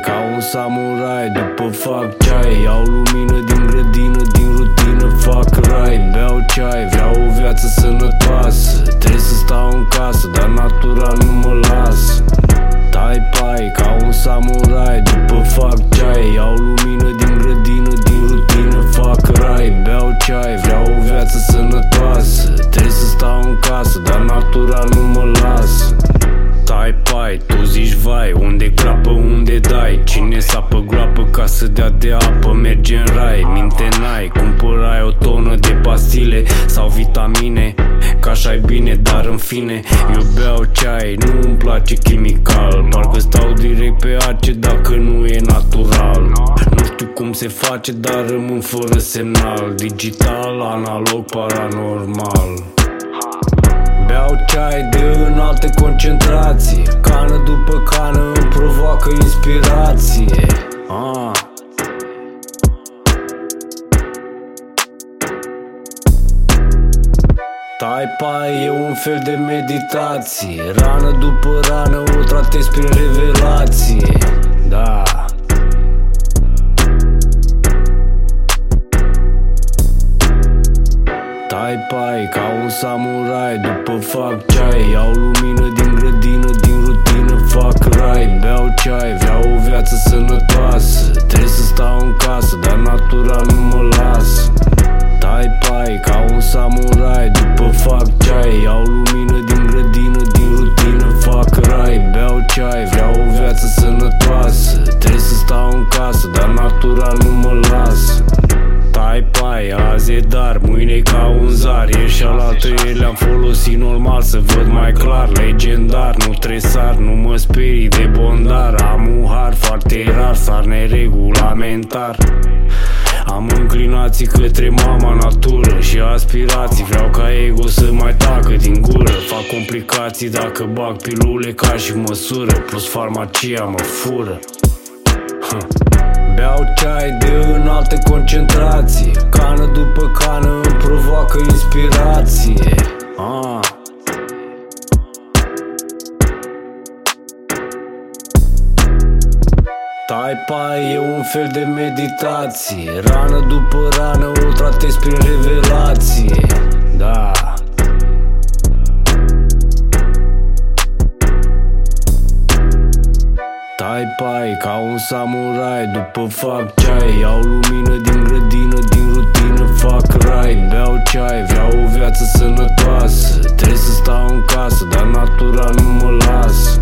ca un samurai După fac ceai. Iau lumină din grădină, din rutină fac rai. Beau ceai, vreau o viață sănătoasă. Trebuie să stau în casă, dar natural nu mă las. Tai pai ca un samurai După fac ceai. Iau lumină din grădină, din rutină fac rai. Beau ceai, vreau o viață sănătoasă. Trebuie să stau în casă, dar natural nu mă las Tai pai, tu zici vai, unde crapă, unde dai? Cine sapă groapă ca să dea de apă Merge în rai, minte n-ai Cumpărai o tonă de pastile sau vitamine Ca așa bine, dar în fine. Eu beau ceai, nu îmi place chimical. Parcă stau direct pe ace dacă nu e natural. Nu știu cum se face, dar rămân fără semnal. Digital, analog, paranormal Beau ceai de înaltă concentrație Cană după cană îmi provoacă inspirație. Ah. Taipa e un fel de meditație Rană după rană o tratez prin revelație. Da pai ca un samurai După fac ceai. Iau lumină din grădină Din rutină fac rai. Beau ceai Vreau o viață sănătoasă. Trebuie să stau în casă Dar natural nu mă las. Tai pai ca un samurai După fac ceai. Iau lumină din grădină Din rutină fac rai. Beau ceai Vreau o viață sănătoasă. Trebuie să stau în casă Dar natural nu mă las. Tai pai, azi e dar, mâine ca un zar E și alaltă le-am folosit normal să văd mai clar. Legendar, nu tresar, nu mă sperii de bondar. Am un har foarte rar, sar neregulamentar. Am înclinații către mama natură și aspirații. Vreau ca ego să mai tacă din gură. Fac complicații dacă bag pilule ca și măsură. Plus farmacia mă fură. Huh. Beau ceai de înaltă concentrație. Cană după cană îmi provoacă inspirație. Ah. Taipa e un fel de meditație. Rană după rană o tratez prin revelație. Da. Tai pai ca un samurai După fac ceai Iau lumină din grădină. Din rutină fac rai Beau ceai Vreau o viață sănătoasă. Trebuie să stau în casă Dar natural nu mă las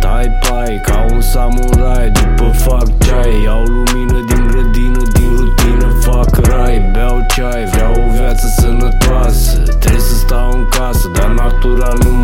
Tai pai ca un samurai După fac ceai Iau lumină din grădină Din rutină fac rai Beau ceai Vreau o viață sănătoasă. Trebuie să stau în casă Dar natural nu